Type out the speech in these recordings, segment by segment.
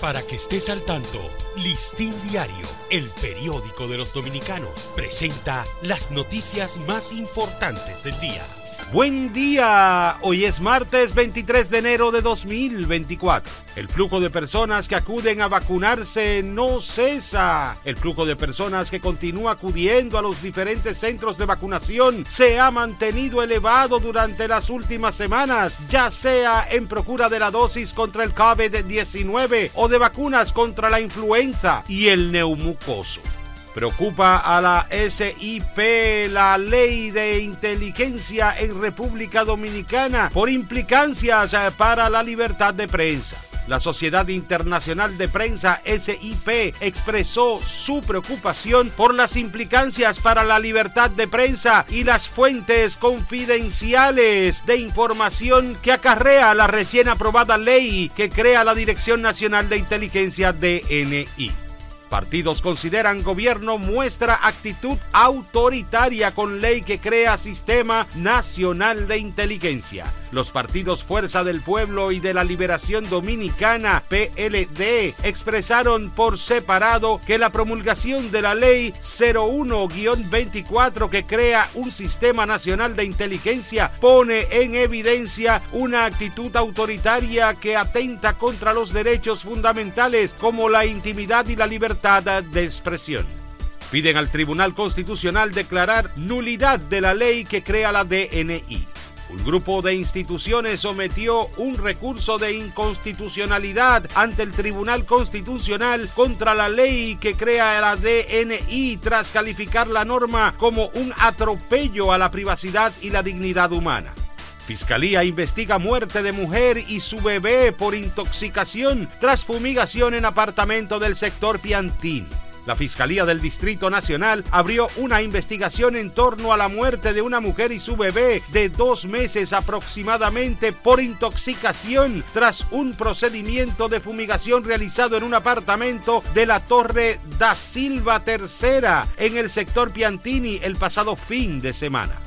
Para que estés al tanto, Listín Diario, el periódico de los dominicanos, presenta las noticias más importantes del día. Buen día, hoy es martes 23 de enero de 2024. El flujo de personas que acuden a vacunarse no cesa. El flujo de personas que continúa acudiendo a los diferentes centros de vacunación se ha mantenido elevado durante las últimas semanas, ya sea en procura de la dosis contra el COVID-19 o de vacunas contra la influenza y el neumucoso. Preocupa a la SIP la ley de inteligencia en República Dominicana por implicancias eh, para la libertad de prensa. La Sociedad Internacional de Prensa SIP expresó su preocupación por las implicancias para la libertad de prensa y las fuentes confidenciales de información que acarrea la recién aprobada ley que crea la Dirección Nacional de Inteligencia DNI. Partidos consideran gobierno muestra actitud autoritaria con ley que crea Sistema Nacional de Inteligencia. Los partidos Fuerza del Pueblo y de la Liberación Dominicana, PLD, expresaron por separado que la promulgación de la ley 01-24 que crea un Sistema Nacional de Inteligencia pone en evidencia una actitud autoritaria que atenta contra los derechos fundamentales como la intimidad y la libertad de expresión. Piden al Tribunal Constitucional declarar nulidad de la ley que crea la DNI. Un grupo de instituciones sometió un recurso de inconstitucionalidad ante el Tribunal Constitucional contra la ley que crea la DNI tras calificar la norma como un atropello a la privacidad y la dignidad humana. Fiscalía investiga muerte de mujer y su bebé por intoxicación tras fumigación en apartamento del sector Piantín. La Fiscalía del Distrito Nacional abrió una investigación en torno a la muerte de una mujer y su bebé de dos meses aproximadamente por intoxicación tras un procedimiento de fumigación realizado en un apartamento de la Torre da Silva III en el sector Piantini el pasado fin de semana.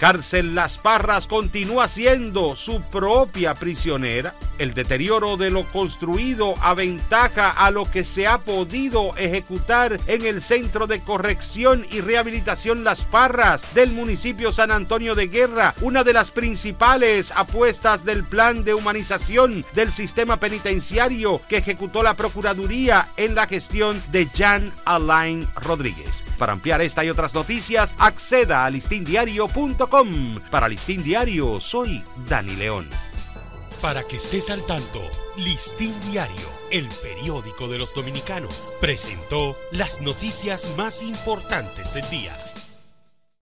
Cárcel Las Parras continúa siendo su propia prisionera. El deterioro de lo construido aventaja a lo que se ha podido ejecutar en el Centro de Corrección y Rehabilitación Las Parras del municipio San Antonio de Guerra, una de las principales apuestas del plan de humanización del sistema penitenciario que ejecutó la Procuraduría en la gestión de Jan Alain Rodríguez. Para ampliar esta y otras noticias, acceda a listindiario.com. Para Listín Diario, soy Dani León. Para que estés al tanto, Listín Diario, el periódico de los dominicanos, presentó las noticias más importantes del día.